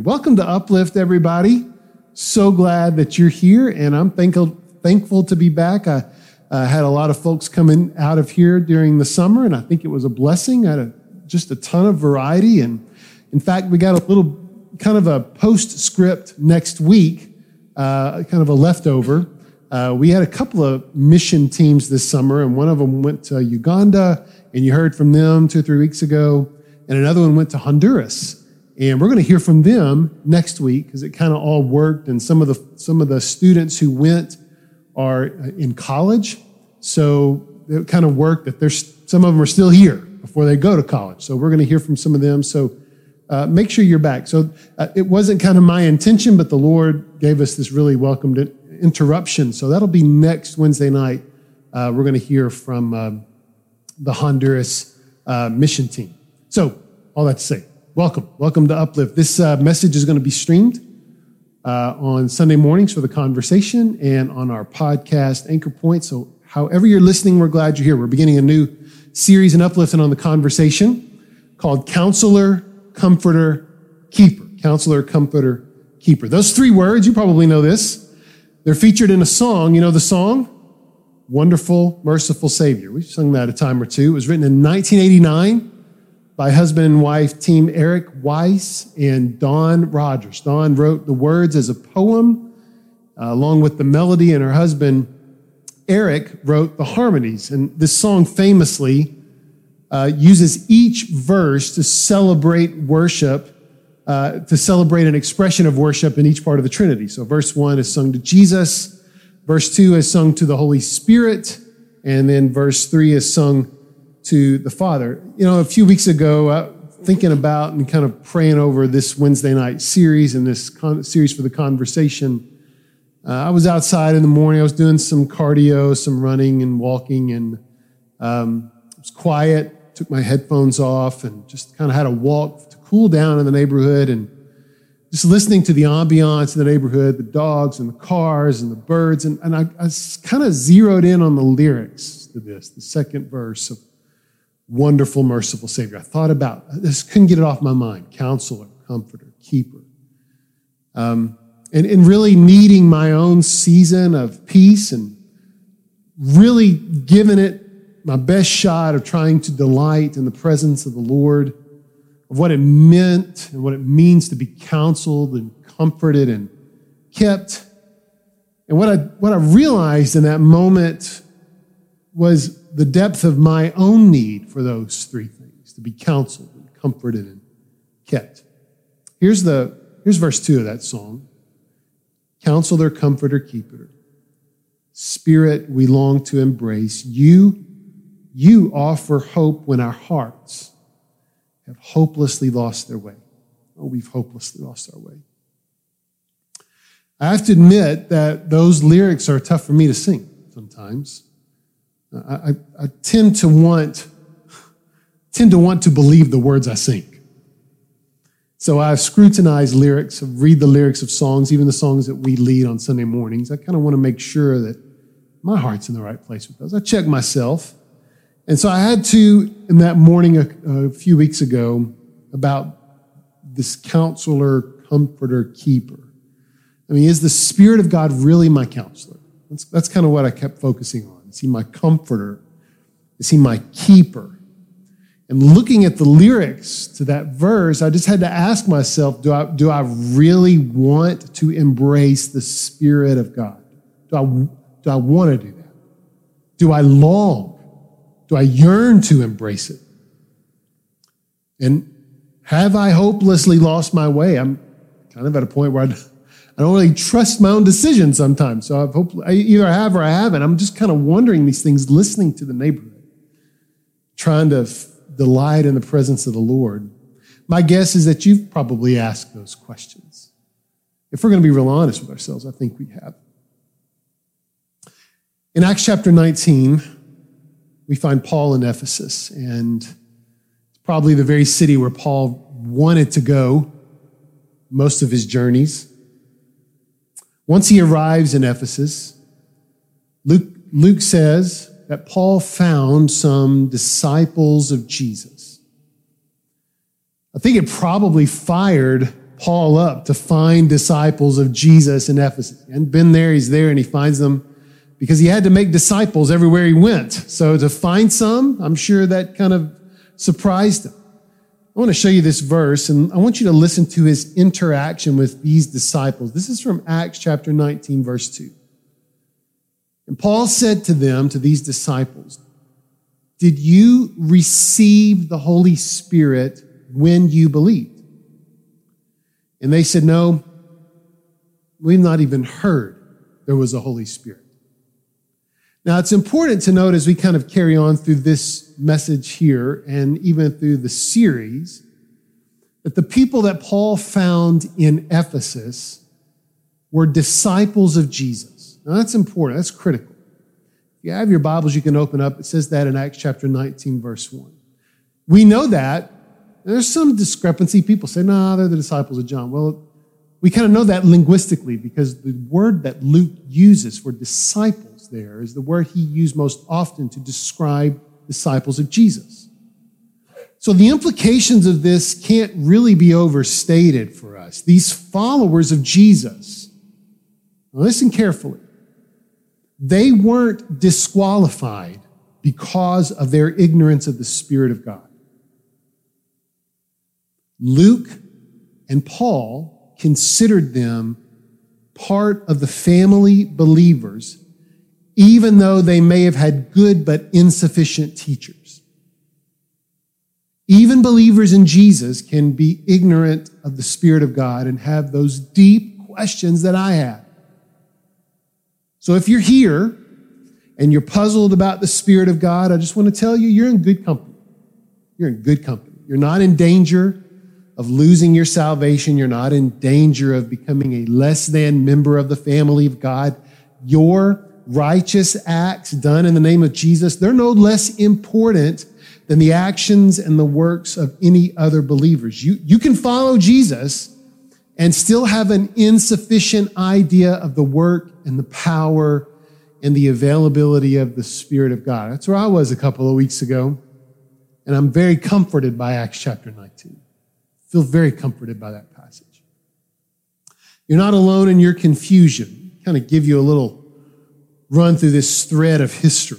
Welcome to Uplift, everybody. So glad that you're here, and I'm thankful, thankful to be back. I had a lot of folks coming out of here during the summer, and I think it was a blessing. I had a, just a ton of variety, and in fact, we got a little kind of a postscript next week, uh, kind of a leftover. Uh, we had a couple of mission teams this summer, and one of them went to Uganda, and you heard from them two or three weeks ago, and another one went to Honduras. And we're going to hear from them next week because it kind of all worked. And some of the some of the students who went are in college, so it kind of worked that there's some of them are still here before they go to college. So we're going to hear from some of them. So uh, make sure you're back. So uh, it wasn't kind of my intention, but the Lord gave us this really welcomed interruption. So that'll be next Wednesday night. Uh, we're going to hear from um, the Honduras uh, mission team. So all that to say. Welcome. Welcome to Uplift. This uh, message is going to be streamed uh, on Sunday mornings for the conversation and on our podcast, Anchor Point. So, however you're listening, we're glad you're here. We're beginning a new series in Uplift and on the conversation called Counselor, Comforter, Keeper. Counselor, Comforter, Keeper. Those three words, you probably know this. They're featured in a song. You know the song? Wonderful, Merciful Savior. We've sung that a time or two. It was written in 1989 by husband and wife team Eric Wyse and Dawn Rodgers. Dawn wrote the words as a poem uh, along with the melody, and her husband Eric wrote the harmonies. And this song famously uh, uses each verse to celebrate worship, uh, to celebrate an expression of worship in each part of the Trinity. So, verse one is sung to Jesus, verse two is sung to the Holy Spirit, and then verse three is sung to the Father. You know, a few weeks ago, uh, thinking about and kind of praying over this Wednesday night series and this con- series for the conversation, uh, I was outside in the morning. I was doing some cardio, some running and walking, and um, it was quiet. Took my headphones off and just kind of had a walk to cool down in the neighborhood and just listening to the ambiance in the neighborhood, the dogs and the cars and the birds. And, and I, I kind of zeroed in on the lyrics to this, the second verse of wonderful, merciful Savior. I thought about this, couldn't get it off my mind. Counselor, comforter, keeper. Um, and, and really needing my own season of peace and really giving it my best shot of trying to delight in the presence of the Lord, of what it meant and what it means to be counseled and comforted and kept. And what I, what I realized in that moment was the depth of my own need for those three things to be counseled and comforted and kept. Here's, the, here's verse 2 of that song Counselor, Comforter, Keeper. Spirit, we long to embrace. You, you offer hope when our hearts have hopelessly lost their way. Oh, we've hopelessly lost our way. I have to admit that those lyrics are tough for me to sing sometimes. I, I, tend to want tend to want to believe the words I sing. So I've scrutinized lyrics, read the lyrics of songs, even the songs that we lead on Sunday mornings. I kind of want to make sure that my heart's in the right place with those. I check myself. And so I had to, in that morning a, a few weeks ago, about this counselor, comforter, keeper. I mean, is the Spirit of God really my counselor? That's, that's kind of what I kept focusing on. Is he my comforter? Is he my keeper? And looking at the lyrics to that verse, I just had to ask myself do I, do I really want to embrace the Spirit of God? Do I, do I want to do that? Do I long? Do I yearn to embrace it? And have I hopelessly lost my way? I'm kind of at a point where I I don't really trust my own decisions sometimes. So I've hope, I either have or I haven't. I'm just kind of wondering these things, listening to the neighborhood, trying to f- delight in the presence of the Lord. My guess is that you've probably asked those questions. If we're going to be real honest with ourselves, I think we have. In Acts chapter 19, we find Paul in Ephesus, and it's probably the very city where Paul wanted to go most of his journeys. Once he arrives in Ephesus, Luke, Luke says that Paul found some disciples of Jesus. I think it probably fired Paul up to find disciples of Jesus in Ephesus. And been there, he's there, and he finds them because he had to make disciples everywhere he went. So to find some, I'm sure that kind of surprised him. I want to show you this verse, and I want you to listen to his interaction with these disciples. This is from Acts chapter 19, verse 2. And Paul said to them, to these disciples, Did you receive the Holy Spirit when you believed? And they said, No, we've not even heard there was a Holy Spirit. Now, it's important to note as we kind of carry on through this message here and even through the series that the people that Paul found in Ephesus were disciples of Jesus. Now, that's important, that's critical. If you have your Bibles, you can open up. It says that in Acts chapter 19, verse 1. We know that. There's some discrepancy. People say, no, nah, they're the disciples of John. Well, we kind of know that linguistically because the word that Luke uses for disciple there is the word he used most often to describe disciples of Jesus. So the implications of this can't really be overstated for us. These followers of Jesus, listen carefully, they weren't disqualified because of their ignorance of the Spirit of God. Luke and Paul considered them part of the family believers even though they may have had good but insufficient teachers. Even believers in Jesus can be ignorant of the Spirit of God and have those deep questions that I have. So if you're here and you're puzzled about the Spirit of God, I just want to tell you, you're in good company. You're in good company. You're not in danger of losing your salvation. You're not in danger of becoming a less than member of the family of God. Your righteous acts done in the name of Jesus, they're no less important than the actions and the works of any other believers. You, you can follow Jesus and still have an insufficient idea of the work and the power and the availability of the Spirit of God. That's where I was a couple of weeks ago. And I'm very comforted by Acts chapter 19. Feel very comforted by that passage. You're not alone in your confusion. Kind of give you a little run through this thread of history.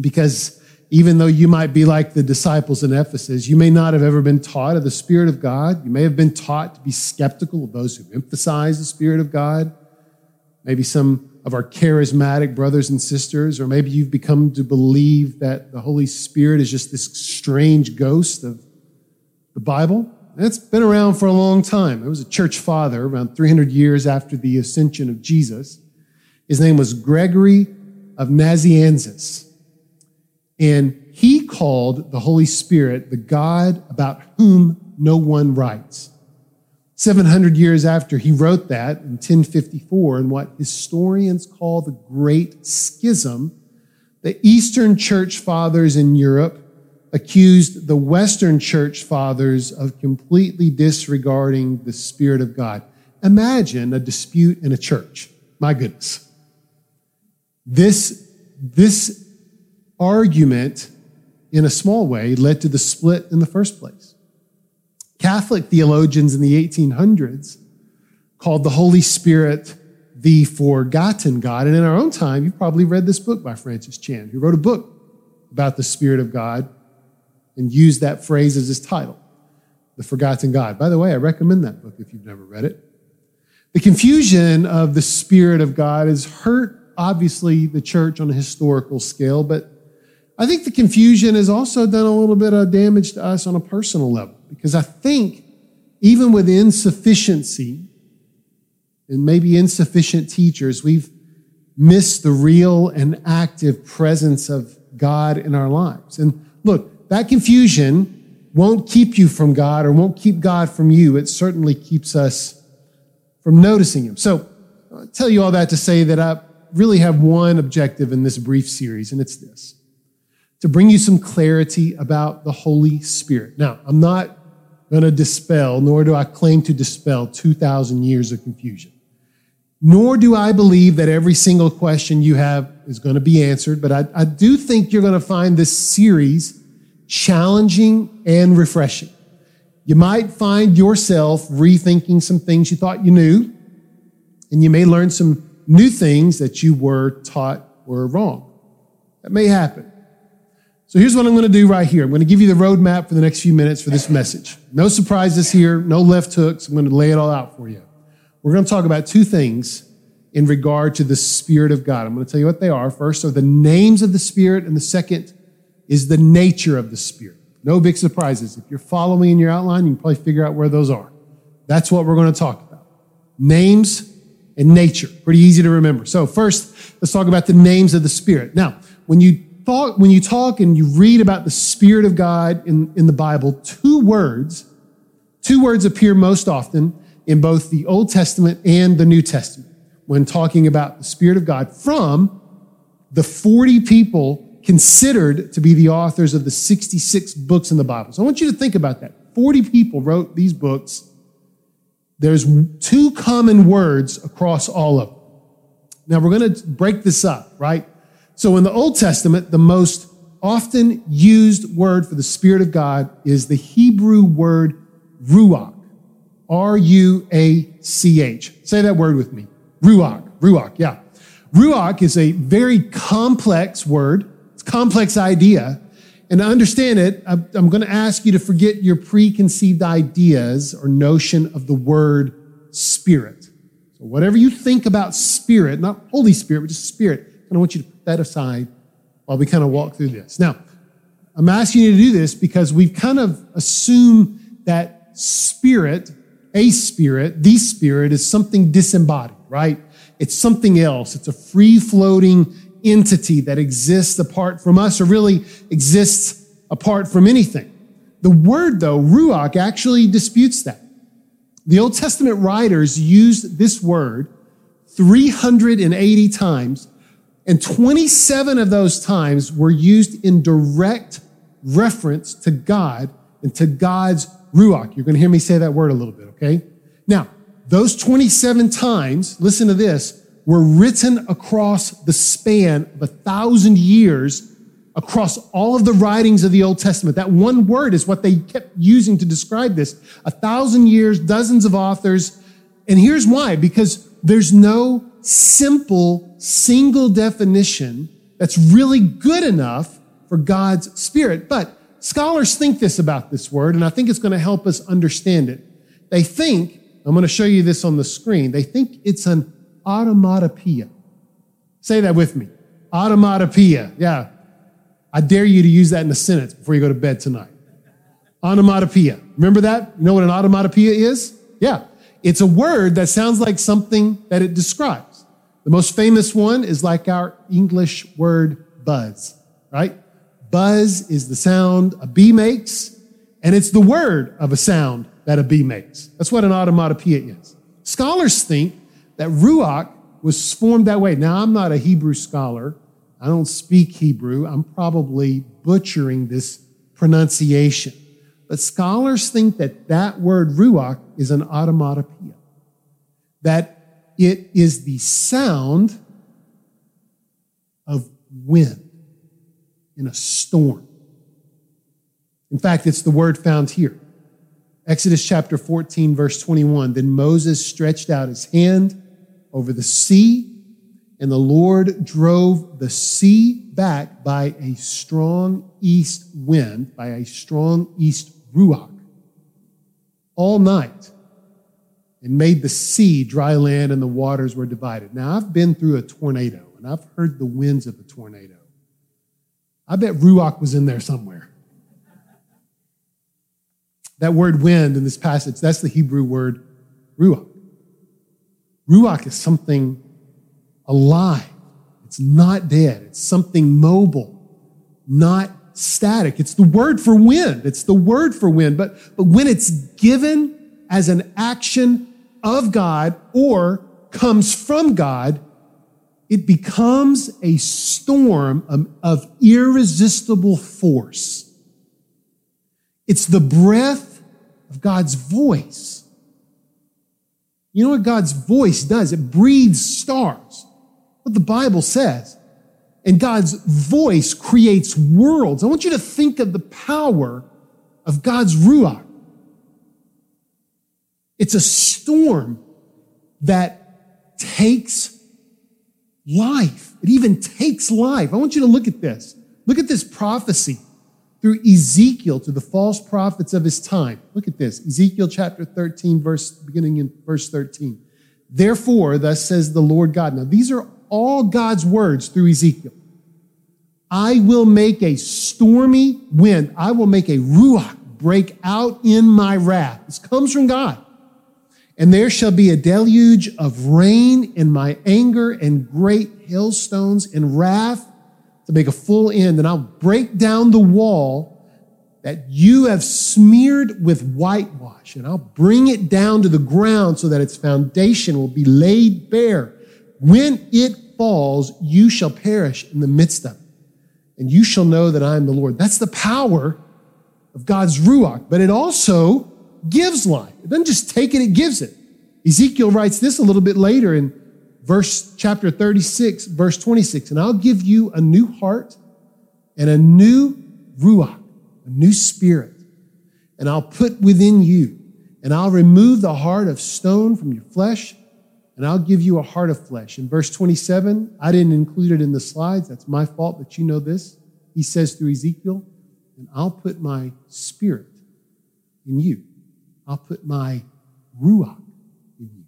Because even though you might be like the disciples in Ephesus, you may not have ever been taught of the Spirit of God. You may have been taught to be skeptical of those who emphasize the Spirit of God. Maybe some of our charismatic brothers and sisters, or maybe you've become to believe that the Holy Spirit is just this strange ghost of the Bible. It's been around for a long time. There was a church father around 300 years after the ascension of Jesus his name was Gregory of Nazianzus. And he called the Holy Spirit the God about whom no one writes. 700 years after he wrote that in 1054, in what historians call the Great Schism, the Eastern Church Fathers in Europe accused the Western Church Fathers of completely disregarding the Spirit of God. Imagine a dispute in a church. My goodness. This, this argument, in a small way, led to the split in the first place. Catholic theologians in the 1800s called the Holy Spirit the forgotten God. And in our own time, you've probably read this book by Francis Chan, who wrote a book about the Spirit of God and used that phrase as his title, The Forgotten God. By the way, I recommend that book if you've never read it. The confusion of the Spirit of God is hurt obviously the church on a historical scale, but I think the confusion has also done a little bit of damage to us on a personal level because I think even with insufficiency and maybe insufficient teachers, we've missed the real and active presence of God in our lives. And look, that confusion won't keep you from God or won't keep God from you. It certainly keeps us from noticing Him. So I'll tell you all that to say that I, really have one objective in this brief series, and it's this to bring you some clarity about the Holy Spirit. Now, I'm not going to dispel, nor do I claim to dispel 2,000 years of confusion. Nor do I believe that every single question you have is going to be answered, but I, I do think you're going to find this series challenging and refreshing. You might find yourself rethinking some things you thought you knew, and you may learn some new things that you were taught were wrong. That may happen. So here's what I'm going to do right here. I'm going to give you the roadmap for the next few minutes for this message. No surprises here, no left hooks. I'm going to lay it all out for you. We're going to talk about two things in regard to the Spirit of God. I'm going to tell you what they are. First are the names of the Spirit, and the second is the nature of the Spirit. No big surprises. If you're following in your outline, you can probably figure out where those are. That's what we're going to talk about. Names and nature. Pretty easy to remember. So first, let's talk about the names of the Spirit. Now, when you talk, when you talk and you read about the Spirit of God in, in the Bible, two words, two words appear most often in both the Old Testament and the New Testament when talking about the Spirit of God from the 40 people considered to be the authors of the 66 books in the Bible. So I want you to think about that. 40 people wrote these books. There's two common words across all of them. Now we're going to break this up, right? So in the Old Testament, the most often used word for the Spirit of God is the Hebrew word ruach. R U A C H. Say that word with me. Ruach. Ruach, yeah. Ruach is a very complex word. It's a complex idea. And to understand it, I'm going to ask you to forget your preconceived ideas or notion of the word spirit. So whatever you think about spirit, not Holy Spirit, but just spirit, I want you to put that aside while we kind of walk through this. Now, I'm asking you to do this because we've kind of assumed that spirit, a spirit, the spirit is something disembodied, right? It's something else. It's a free floating entity that exists apart from us or really exists apart from anything. The word, though, ruach, actually disputes that. The Old Testament writers used this word 380 times and 27 of those times were used in direct reference to God and to God's Ruach. You're going to hear me say that word a little bit, okay? Now, those 27 times, listen to this, were written across the span of a thousand years across all of the writings of the Old Testament. That one word is what they kept using to describe this. A thousand years, dozens of authors. And here's why, because there's no simple, single definition that's really good enough for God's Spirit. But scholars think this about this word, and I think it's going to help us understand it. They think, I'm going to show you this on the screen, they think it's an automatopoeia. Say that with me. Automatopoeia. Yeah. I dare you to use that in a sentence before you go to bed tonight. Onomatopoeia. Remember that? You know what an onomatopoeia is? Yeah. It's a word that sounds like something that it describes. The most famous one is like our English word buzz, right? Buzz is the sound a bee makes, and it's the word of a sound that a bee makes. That's what an automatopoeia is. Scholars think that ruach was formed that way. Now, I'm not a Hebrew scholar. I don't speak Hebrew. I'm probably butchering this pronunciation. But scholars think that that word ruach is an automatopoeia, that it is the sound of wind in a storm. In fact, it's the word found here. Exodus chapter 14, verse 21. Then Moses stretched out his hand over the sea, and the Lord drove the sea back by a strong east wind, by a strong east ruach all night and made the sea dry land and the waters were divided. Now, I've been through a tornado and I've heard the winds of a tornado. I bet Ruach was in there somewhere. That word wind in this passage, that's the Hebrew word Ruach. Ruach is something alive. It's not dead. It's something mobile, not static. It's the word for wind. It's the word for wind. But, but when it's given as an action of God or comes from God, it becomes a storm of, of irresistible force. It's the breath of God's voice. You know what God's voice does? It breathes stars. What the Bible says and God's voice creates worlds. I want you to think of the power of God's Ruach. It's a storm that takes life. It even takes life. I want you to look at this. Look at this prophecy through Ezekiel to the false prophets of his time. Look at this. Ezekiel chapter 13, verse, beginning in verse 13. Therefore, thus says the Lord God. Now, these are all God's words through Ezekiel. I will make a stormy wind. I will make a ruach break out in my wrath. This comes from God. And there shall be a deluge of rain in my anger and great hailstones in wrath to make a full end. And I'll break down the wall that you have smeared with whitewash, and I'll bring it down to the ground so that its foundation will be laid bare. When it falls, you shall perish in the midst of it, and you shall know that I am the Lord. That's the power of God's Ruach, but it also gives life. It doesn't just take it, it gives it. Ezekiel writes this a little bit later in verse chapter 36, verse 26. And I'll give you a new heart and a new Ruach, a new spirit. And I'll put within you, and I'll remove the heart of stone from your flesh, and I'll give you a heart of flesh. In verse 27, I didn't include it in the slides. That's my fault, but you know this. He says through Ezekiel, and I'll put my spirit in you. I'll put my ruach in you.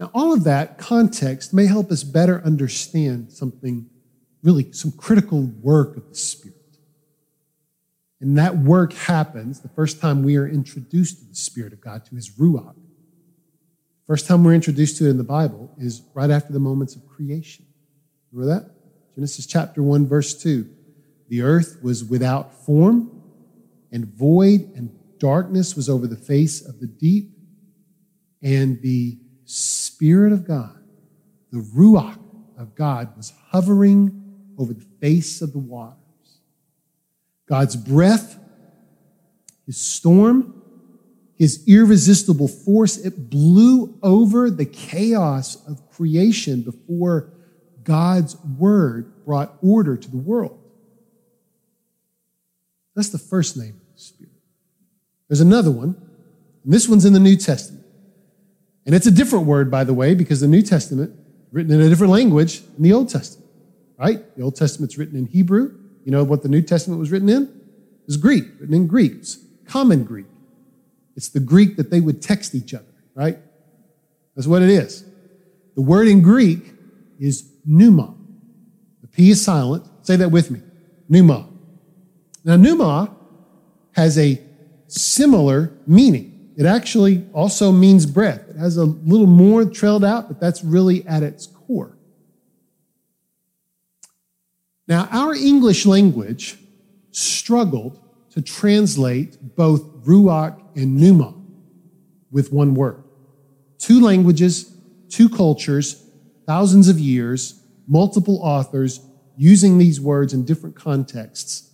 Now, all of that context may help us better understand something really, some critical work of the Spirit. And that work happens the first time we are introduced to the Spirit of God, to His Ruach. First time we're introduced to it in the Bible is right after the moments of creation. Remember that? Genesis chapter 1, verse 2. The earth was without form and void, and darkness was over the face of the deep, and the Spirit of God, the Ruach of God, was hovering over the face of the waters. God's breath, his storm, his irresistible force, it blew over the chaos of creation before God's word brought order to the world. That's the first name of the Spirit. There's another one, and this one's in the New Testament. And it's a different word, by the way, because the New Testament, written in a different language than the Old Testament, right? The Old Testament's written in Hebrew. You know what the New Testament was written in? It was Greek, written in Greek. It's common Greek. It's the Greek that they would text each other, right? That's what it is. The word in Greek is pneuma. The P is silent. Say that with me. Pneuma. Now, pneuma has a similar meaning. It actually also means breath. It has a little more trailed out, but that's really at its core. Now, our English language struggled to translate both ruach and pneuma with one word. Two languages, two cultures, thousands of years, multiple authors using these words in different contexts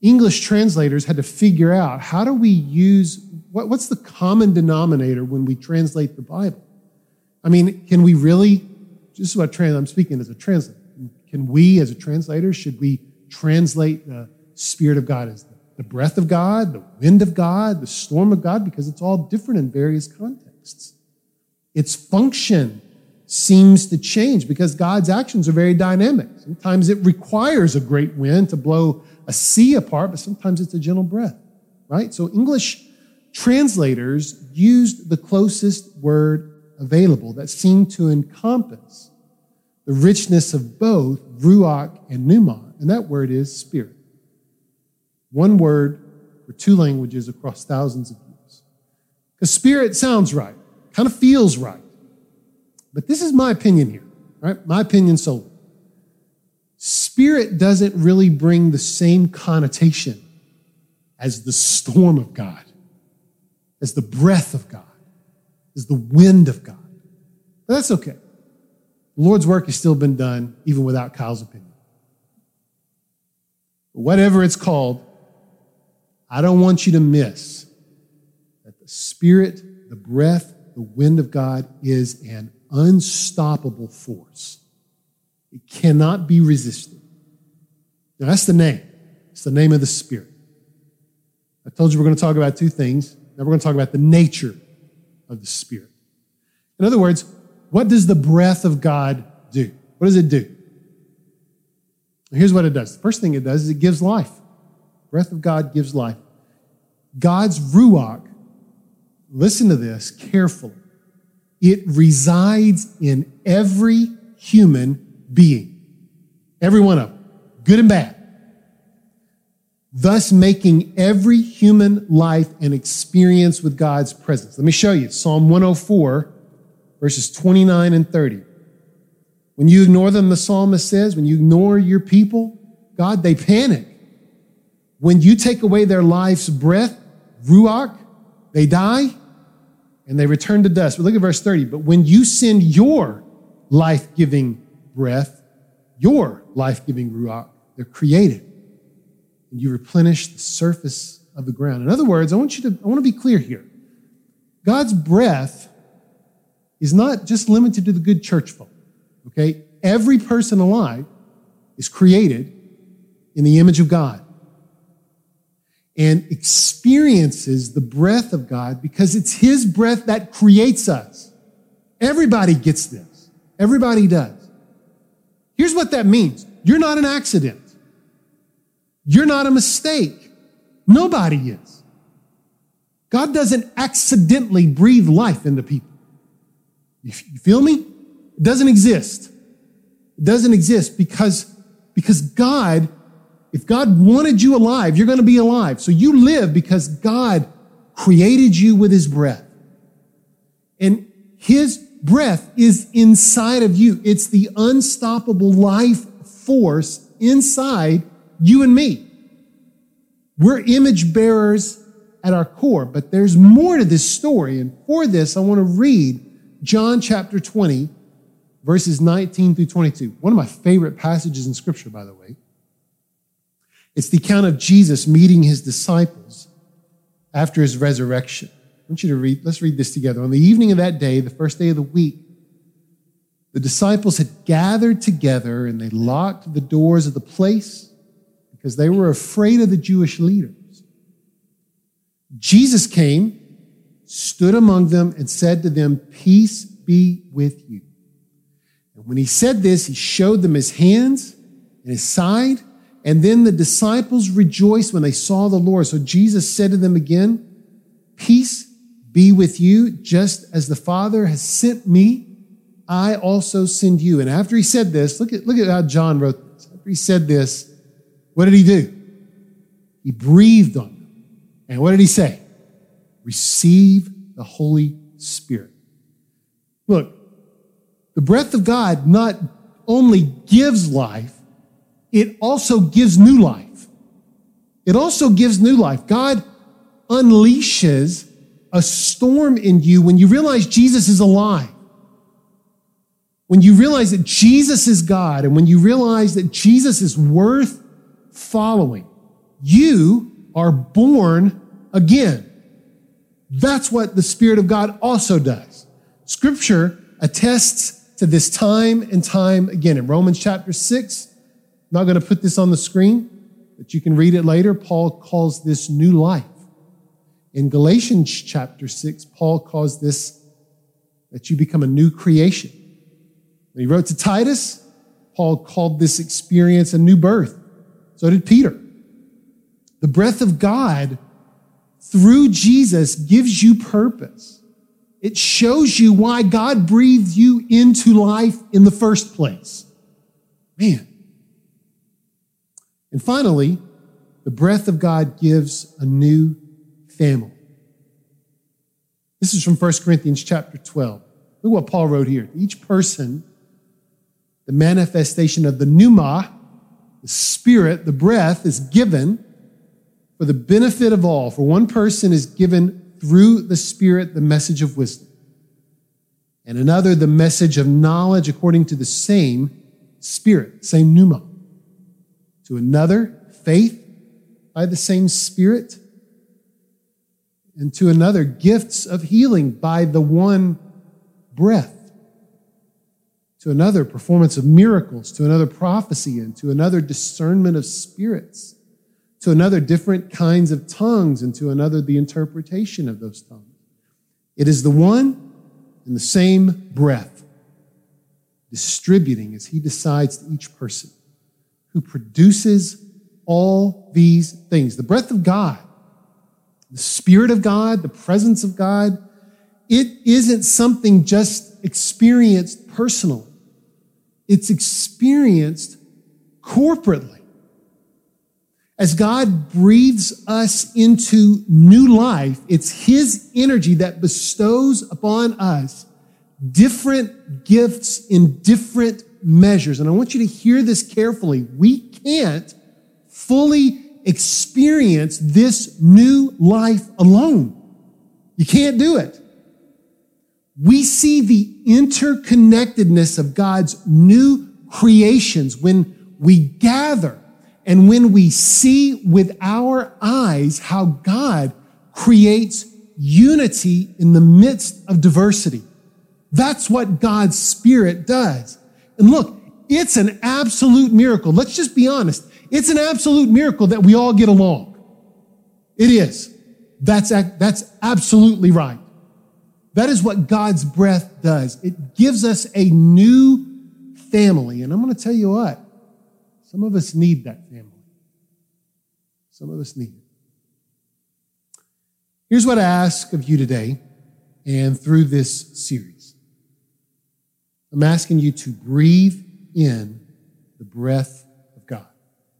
English translators had to figure out how do we use what, what's the common denominator when we translate the Bible? I mean, can we really, this is what trans, I'm speaking as a translator. Can we, as a translator, should we translate the Spirit of God as the, the breath of God, the wind of God, the storm of God? Because it's all different in various contexts. Its function seems to change because God's actions are very dynamic. Sometimes it requires a great wind to blow a sea apart, but sometimes it's a gentle breath, right? So English translators used the closest word available that seemed to encompass the richness of both ruach and pneuma, and that word is spirit. One word for two languages across thousands of years. Because spirit sounds right, kind of feels right. But this is my opinion here, right? My opinion solely. Spirit doesn't really bring the same connotation as the storm of God, as the breath of God, as the wind of God. But that's okay. The Lord's work has still been done, even without Kyle's opinion. Whatever it's called, I don't want you to miss that the Spirit, the breath, the wind of God is an unstoppable force. It cannot be resisted. Now, that's the name. It's the name of the Spirit. I told you we're going to talk about two things. Now we're going to talk about the nature of the Spirit. In other words, what does the breath of God do? What does it do? Here's what it does. The first thing it does is it gives life. Breath of God gives life. God's Ruach, listen to this carefully, it resides in every human being, every one of them, good and bad, thus making every human life an experience with God's presence. Let me show you Psalm 104, verses 29 and 30. When you ignore them, the psalmist says, when you ignore your people, God, they panic. When you take away their life's breath, Ruach, they die and they return to dust. But look at verse 30. But when you send your life giving breath, your life giving Ruach, they're created. And you replenish the surface of the ground. In other words, I want you to, I want to be clear here. God's breath is not just limited to the good church folk. Okay? Every person alive is created in the image of God and experiences the breath of God because it's His breath that creates us. Everybody gets this. Everybody does. Here's what that means you're not an accident, you're not a mistake. Nobody is. God doesn't accidentally breathe life into people. You feel me? It doesn't exist. It doesn't exist because, because God if God wanted you alive, you're going to be alive. So you live because God created you with his breath. And his breath is inside of you. It's the unstoppable life force inside you and me. We're image bearers at our core, but there's more to this story. And for this, I want to read John chapter 20, verses 19 through 22. One of my favorite passages in scripture, by the way. It's the account of Jesus meeting his disciples after his resurrection. I want you to read, let's read this together. On the evening of that day, the first day of the week, the disciples had gathered together and they locked the doors of the place because they were afraid of the Jewish leaders. Jesus came, stood among them, and said to them, Peace be with you. And when he said this, he showed them his hands and his side. And then the disciples rejoiced when they saw the Lord. So Jesus said to them again, Peace be with you, just as the Father has sent me, I also send you. And after he said this, look at, look at how John wrote this. After he said this, what did he do? He breathed on them. And what did he say? Receive the Holy Spirit. Look, the breath of God not only gives life, it also gives new life. It also gives new life. God unleashes a storm in you when you realize Jesus is alive. When you realize that Jesus is God and when you realize that Jesus is worth following, you are born again. That's what the Spirit of God also does. Scripture attests to this time and time again. In Romans chapter 6, I'm not going to put this on the screen, but you can read it later. Paul calls this new life. In Galatians chapter 6, Paul calls this that you become a new creation. When he wrote to Titus, Paul called this experience a new birth. So did Peter. The breath of God through Jesus gives you purpose. It shows you why God breathed you into life in the first place. Man, and finally, the breath of God gives a new family. This is from 1 Corinthians chapter 12. Look what Paul wrote here. Each person, the manifestation of the pneuma, the spirit, the breath, is given for the benefit of all. For one person is given through the spirit the message of wisdom, and another the message of knowledge according to the same spirit, same pneuma. To another, faith by the same Spirit, and to another, gifts of healing by the one breath, to another, performance of miracles, to another, prophecy, and to another, discernment of spirits, to another different kinds of tongues, and to another the interpretation of those tongues. It is the one and the same breath distributing as he decides to each person who produces all these things. The breath of God, the Spirit of God, the presence of God, it isn't something just experienced personally. It's experienced corporately. As God breathes us into new life, it's His energy that bestows upon us different gifts in different measures. And I want you to hear this carefully. We can't fully experience this new life alone. You can't do it. We see the interconnectedness of God's new creations when we gather and when we see with our eyes how God creates unity in the midst of diversity. That's what God's Spirit does. And look, it's an absolute miracle. Let's just be honest. It's an absolute miracle that we all get along. It is. That's, that's absolutely right. That is what God's breath does. It gives us a new family. And I'm going to tell you what, some of us need that family. Some of us need it. Here's what I ask of you today and through this series I'm asking you to breathe in the breath of God.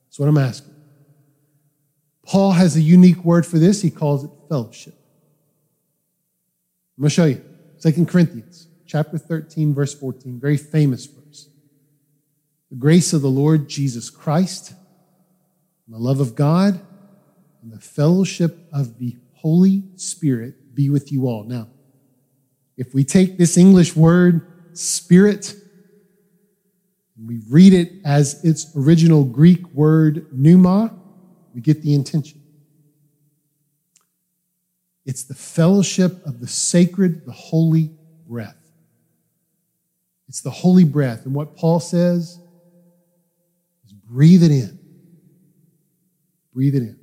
That's what I'm asking. Paul has a unique word for this. He calls it fellowship. I'm going to show you. 2 Corinthians chapter 13, verse 14, very famous verse. The grace of the Lord Jesus Christ, and the love of God, and the fellowship of the Holy Spirit be with you all. Now, if we take this English word, spirit, and we read it as its original Greek word pneuma, we get the intention. It's the fellowship of the sacred, the holy breath. It's the holy breath. And what Paul says is breathe it in. Breathe it in.